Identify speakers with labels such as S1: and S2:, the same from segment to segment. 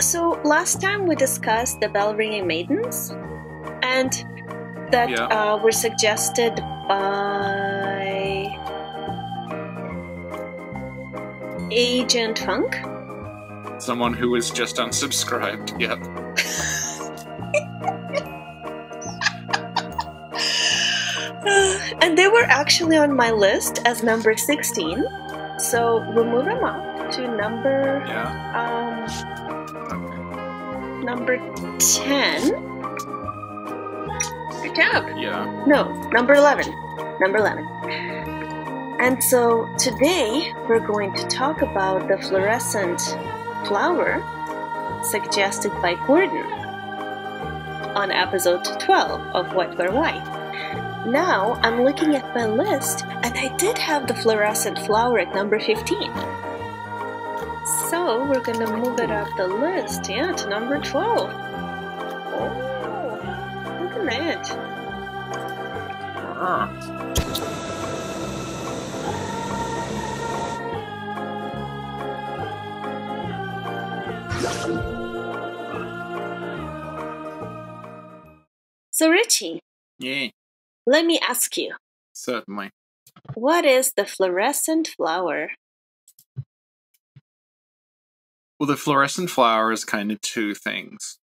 S1: so last time we discussed the bell ringing maidens, and that
S2: Yeah.
S1: uh, were suggested by Agent Funk.
S2: Someone who was just unsubscribed. Yep.
S1: and they were actually on my list as number 16. So we'll move them up to number
S2: Yeah.
S1: um number 10. Good job.
S2: Yeah.
S1: No, number 11. Number 11. And so today we're going to talk about the fluorescent flower suggested by Gordon on episode 12 of What Where Why. Now I'm looking at my list and I did have the fluorescent flower at number 15. So we're gonna move it up the list, yeah, to number 12. Oh, look at that.
S2: Ah.
S1: So, Richie,
S2: Yeah.
S1: let me ask you
S2: Certainly.
S1: what is the fluorescent flower?
S2: Well, the fluorescent flower is kind of two things.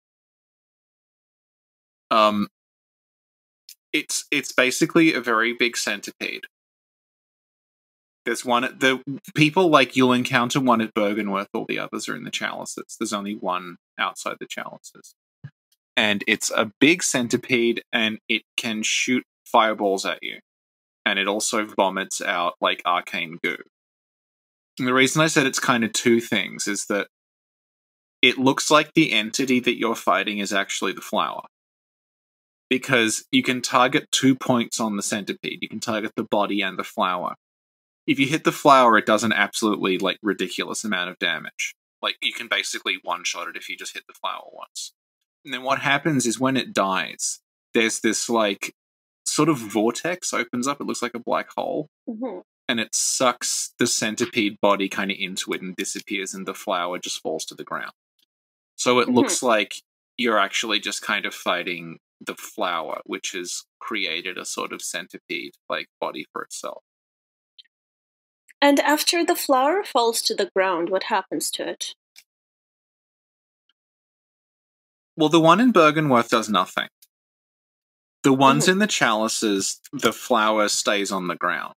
S2: Um, it's it's basically a very big centipede. There's one the people like you'll encounter one at Byrgenwerth, all the others are in the chalices. There's only one outside the chalices. And it's a big centipede and it can shoot fireballs at you. And it also vomits out like arcane goo. And the reason I said it's kind of two things is that it looks like the entity that you're fighting is actually the flower. Because you can target two points on the centipede. You can target the body and the flower. If you hit the flower, it does an absolutely like ridiculous amount of damage. Like you can basically one shot it if you just hit the flower once. And then what happens is when it dies, there's this like sort of vortex opens up. It looks like a black hole
S1: Mhm.
S2: and it sucks the centipede body kind of into it and disappears, and the flower just falls to the ground. So it
S1: Mhm.
S2: looks like you're actually just kind of fighting the flower, which has created a sort of centipede like body for itself.
S1: And after the flower falls to the ground, what happens to it?
S2: Well, the one in Byrgenwerth does nothing. The ones
S1: Mhm.
S2: in the chalices, the flower stays on the ground.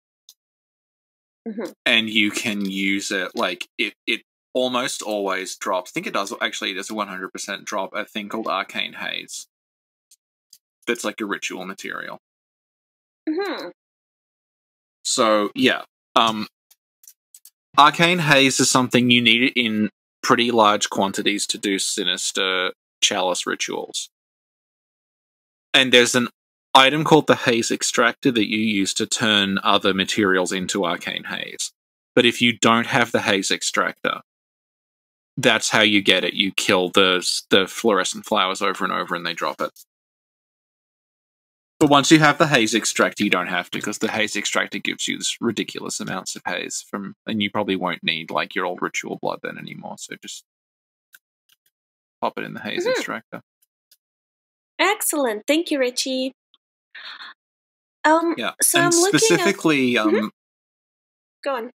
S1: Mhm.
S2: And you can use it like it it almost always drops. I think it does actually it does a 100% drop a thing called arcane haze. That's like a ritual material.
S1: hmm
S2: So, yeah. Um arcane haze is something you need in pretty large quantities to do sinister chalice rituals. And there's an item called the haze extractor that you use to turn other materials into arcane haze. But if you don't have the haze extractor, that's how you get it. You kill the the fluorescent flowers over and over and they drop it. But once you have the haze extractor, you don't have to because the haze extractor gives you this ridiculous amounts of haze from, and you probably won't need like your old ritual blood then anymore. So just pop it in the haze
S1: Mhm.
S2: extractor.
S1: Excellent. Thank you, Richie. Um,
S2: Yeah,
S1: so
S2: and
S1: I'm looking
S2: specifically, um,
S1: Mhm. Go on.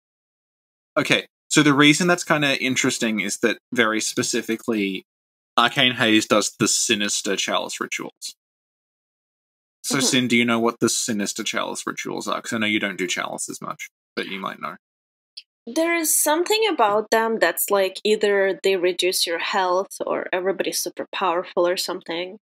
S2: okay. So the reason that's kind of interesting is that very specifically, Arcane Haze does the sinister chalice rituals. So,
S1: Mhm.
S2: Sin, do you know what the sinister chalice rituals are? Because I know you don't do chalice as much, but you might know.
S1: There is something about them that's like either they reduce your health or everybody's super powerful or something.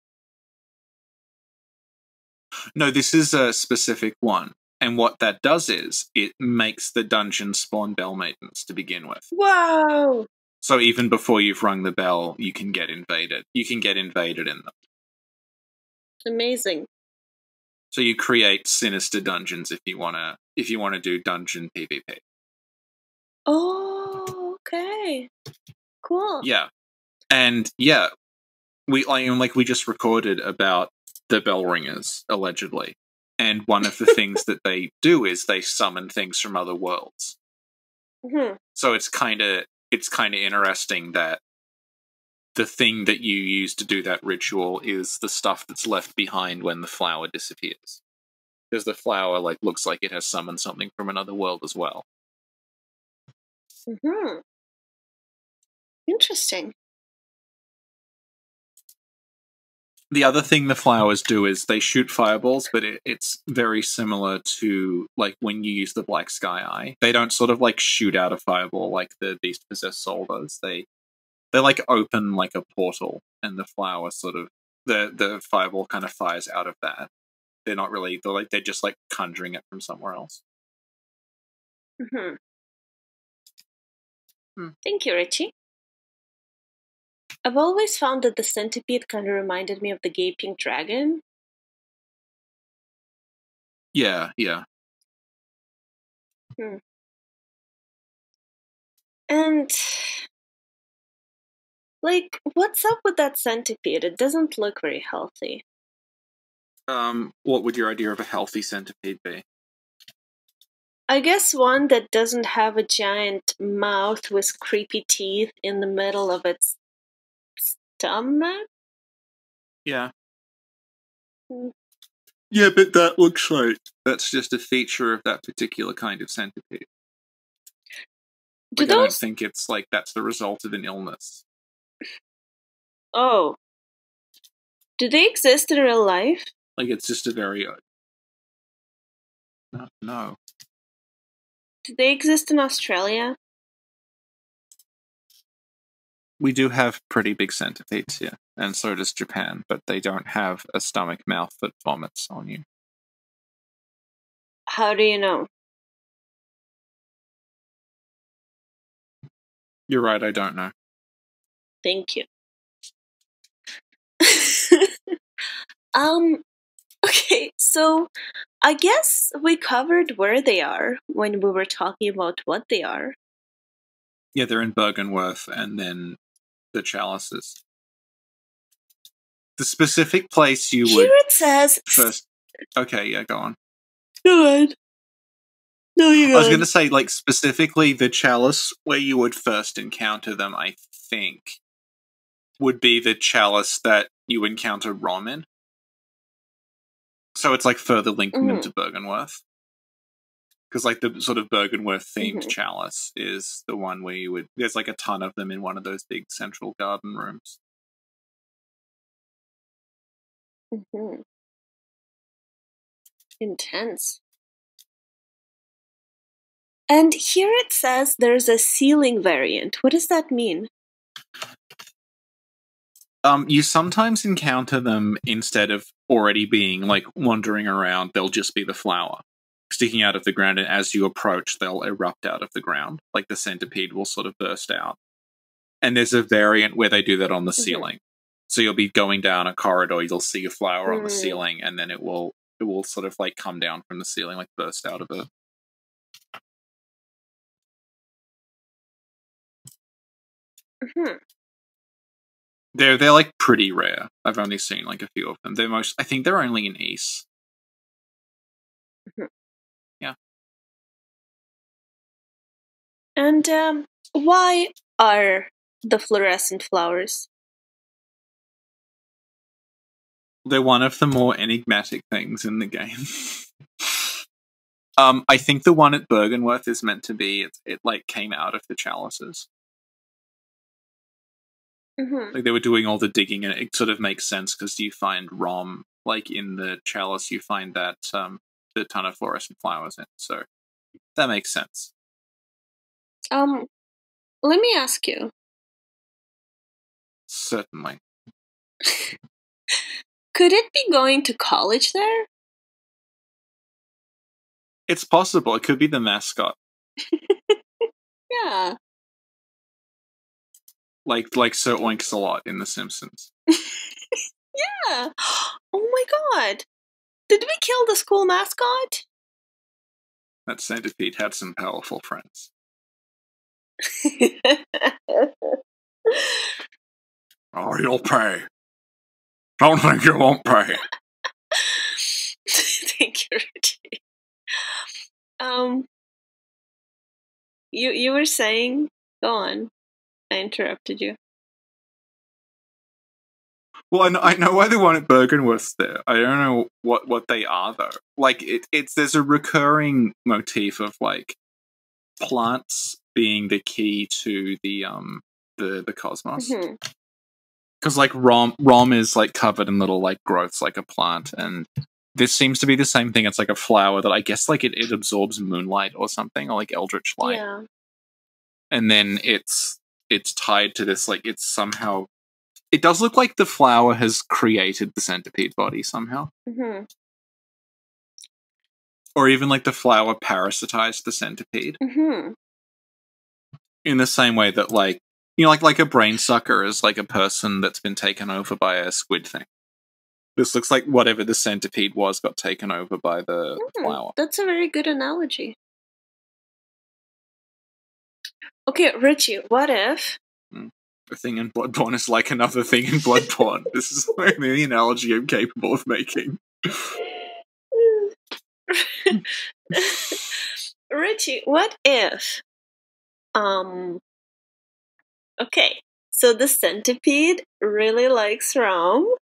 S2: No, this is a specific one. And what that does is it makes the dungeon spawn bell maidens to begin with.
S1: Whoa!
S2: So even before you've rung the bell, you can get invaded. You can get invaded in them.
S1: Amazing.
S2: So you create sinister dungeons if you wanna if you wanna do dungeon PvP.
S1: Oh, okay. Cool.
S2: Yeah. And yeah, we like like we just recorded about the bell ringers, allegedly. And one of the things that they do is they summon things from other worlds.
S1: hmm
S2: So it's kinda it's kinda interesting that the thing that you use to do that ritual is the stuff that's left behind when the flower disappears. Because the flower like looks like it has summoned something from another world as well.
S1: hmm Interesting.
S2: The other thing the flowers do is they shoot fireballs, but it, it's very similar to like when you use the black sky eye. They don't sort of like shoot out a fireball like the beast possessed soul does. They they like open like a portal, and the flower sort of the the fireball kind of fires out of that. They're not really they're like they're just like conjuring it from somewhere else.
S1: hmm
S2: Hmm.
S1: Thank you, Richie. I've always found that the centipede kind of reminded me of the gaping dragon.
S2: Yeah, yeah.
S1: And like, what's up with that centipede? It doesn't look very healthy.
S2: Um, what would your idea of a healthy centipede be?
S1: I guess one that doesn't have a giant mouth with creepy teeth in the middle of its stomach.
S2: Yeah.
S1: Hmm.
S2: Yeah, but that looks like that's just a feature of that particular kind of centipede.
S1: Do
S2: Like, I don't think it's like that's the result of an illness.
S1: Oh. Do they exist in real life?
S2: Like it's just a very uh, no, no.
S1: Do they exist in Australia?
S2: We do have pretty big centipedes here, and so does Japan, but they don't have a stomach mouth that vomits on you.
S1: How do you know?
S2: You're right, I don't know.
S1: Thank you. um okay, so I guess we covered where they are when we were talking about what they are.
S2: Yeah, they're in Byrgenwerth and then the chalices. The specific place you
S1: Here
S2: would
S1: it says
S2: first Okay, yeah, go on.
S1: Go ahead. No, you
S2: I was going to say, like, specifically the chalice where you would first encounter them, I think, would be the chalice that you encounter Rom in. So it's like further linking them
S1: Mhm.
S2: to Byrgenwerth. Because, like, the sort of Byrgenwerth themed
S1: Mhm.
S2: chalice is the one where you would. There's like a ton of them in one of those big central garden rooms.
S1: Mm-hmm. Intense. And here it says there's a ceiling variant. What does that mean?
S2: Um, you sometimes encounter them instead of already being like wandering around. They'll just be the flower sticking out of the ground, and as you approach, they'll erupt out of the ground. Like the centipede will sort of burst out. And there's a variant where they do that on the
S1: Mhm.
S2: ceiling. So you'll be going down a corridor, you'll see a flower on the
S1: Mm.
S2: ceiling, and then it will it will sort of like come down from the ceiling, like burst out of it.
S1: Mhm.
S2: They're they're like pretty rare. I've only seen like a few of them. They're most I think they're only in Isz.
S1: And um, why are the fluorescent flowers?
S2: They're one of the more enigmatic things in the game. um, I think the one at Byrgenwerth is meant to be it, it like came out of the chalices.
S1: Mhm.
S2: Like they were doing all the digging, and it sort of makes sense because you find Rom like in the chalice. You find that um, the ton of fluorescent flowers in, so that makes sense.
S1: Um, let me ask you.
S2: Certainly,
S1: Could it be going to college there?
S2: it's possible. It could be the mascot,
S1: Yeah.
S2: like like Sir Oinks a lot in The Simpsons.
S1: Yeah. Oh my god. Did we kill the school mascot?
S2: That centipede had some powerful friends. Oh, you'll pay. Don't think you won't pay.
S1: Thank you, Richie. Um, you you were saying, go on. I interrupted you.
S2: Well, I know, I know why they at Byrgenwerth's there. I don't know what, what they are though. Like it, it's there's a recurring motif of like plants being the key to the um the the cosmos. Because like Rom Rom is like covered in little like growths like a plant, and this seems to be the same thing. It's like a flower that I guess like it, it absorbs moonlight or something, or like eldritch light,
S1: Yeah.
S2: and then it's it's tied to this like it's somehow. It does look like the flower has created the centipede body somehow,
S1: hmm
S2: or even like the flower parasitized the centipede
S1: hmm
S2: in the same way that like you know like like a brain sucker is like a person that's been taken over by a squid thing. This looks like whatever the centipede was got taken over by the
S1: Hmm,
S2: flower.
S1: That's a very good analogy. Okay, Richie, what if?
S2: A thing in Bloodborne is like another thing in Bloodborne. this is the only analogy I'm capable of making.
S1: Richie, what if? Um. Okay, so the centipede really likes Rom.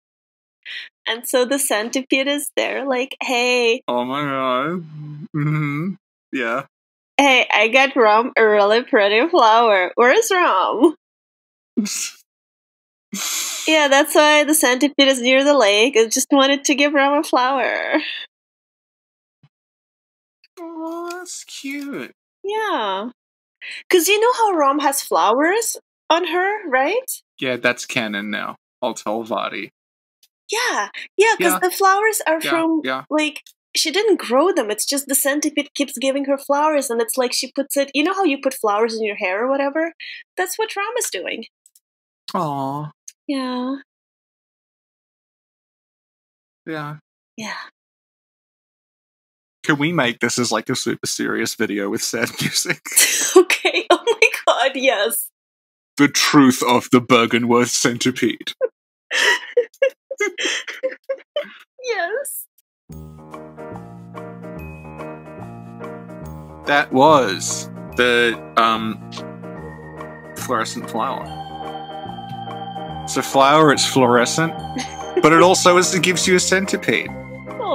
S1: And so the centipede is there, like, hey,
S2: Oh my god. hmm Yeah.
S1: hey, I got Rom a really pretty flower. Where's Rom? Yeah, that's why the centipede is near the lake. It just wanted to give Rom a flower.
S2: oh, that's cute.
S1: Yeah. Because you know how Rom has flowers on her, right?
S2: Yeah, that's canon now. I'll tell Vaati.
S1: Yeah, yeah, because
S2: Yeah.
S1: the flowers are
S2: Yeah,
S1: from
S2: yeah.
S1: like she didn't grow them. It's just the centipede keeps giving her flowers, and it's like she puts it. You know how you put flowers in your hair or whatever? That's what Rom is doing.
S2: Aw.
S1: Yeah,
S2: Yeah.
S1: yeah.
S2: Can we make this as like a super serious video with sad music?
S1: okay. Oh my god. Yes.
S2: the truth of the Byrgenwerth centipede.
S1: Yes.
S2: That was the um fluorescent flower. So flower, it's fluorescent, but it also is, it gives you a centipede.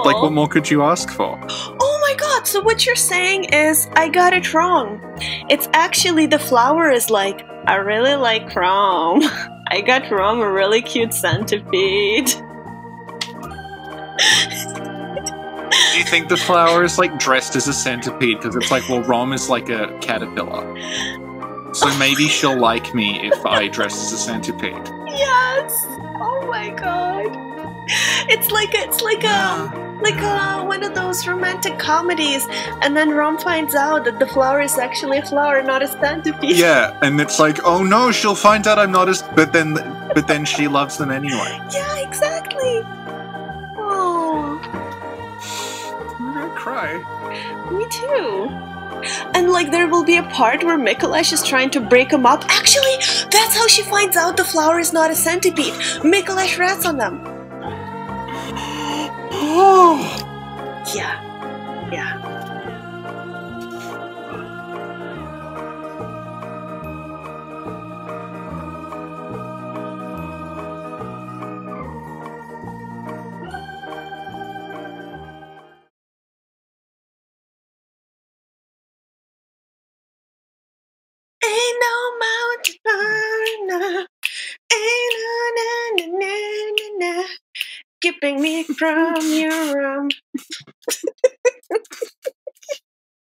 S2: Like, what more could you ask for?
S1: Oh my god, so what you're saying is I got it wrong. It's actually the flower is like, I really like Rom. I got Rom a really cute centipede.
S2: Do you think the flower is like dressed as a centipede? Because it's like, well, Rom is like a caterpillar. So maybe she'll like me if I dress as a centipede.
S1: Yes! Oh my god. It's like a, it's like a like a, one of those romantic comedies and then Rom finds out that the flower is actually a flower, not a centipede.
S2: Yeah, and it's like, oh no, she'll find out I'm not as. But then, but then she loves them anyway.
S1: Yeah, exactly. Oh.
S2: I'm gonna cry.
S1: Me too. And like there will be a part where Micolash is trying to break them up. Actually, that's how she finds out the flower is not a centipede. Micolash rats on them.
S2: Oh,
S1: Yeah. Yeah. Ain't no mountain enough. Ain't no na na na na na skipping me from your room.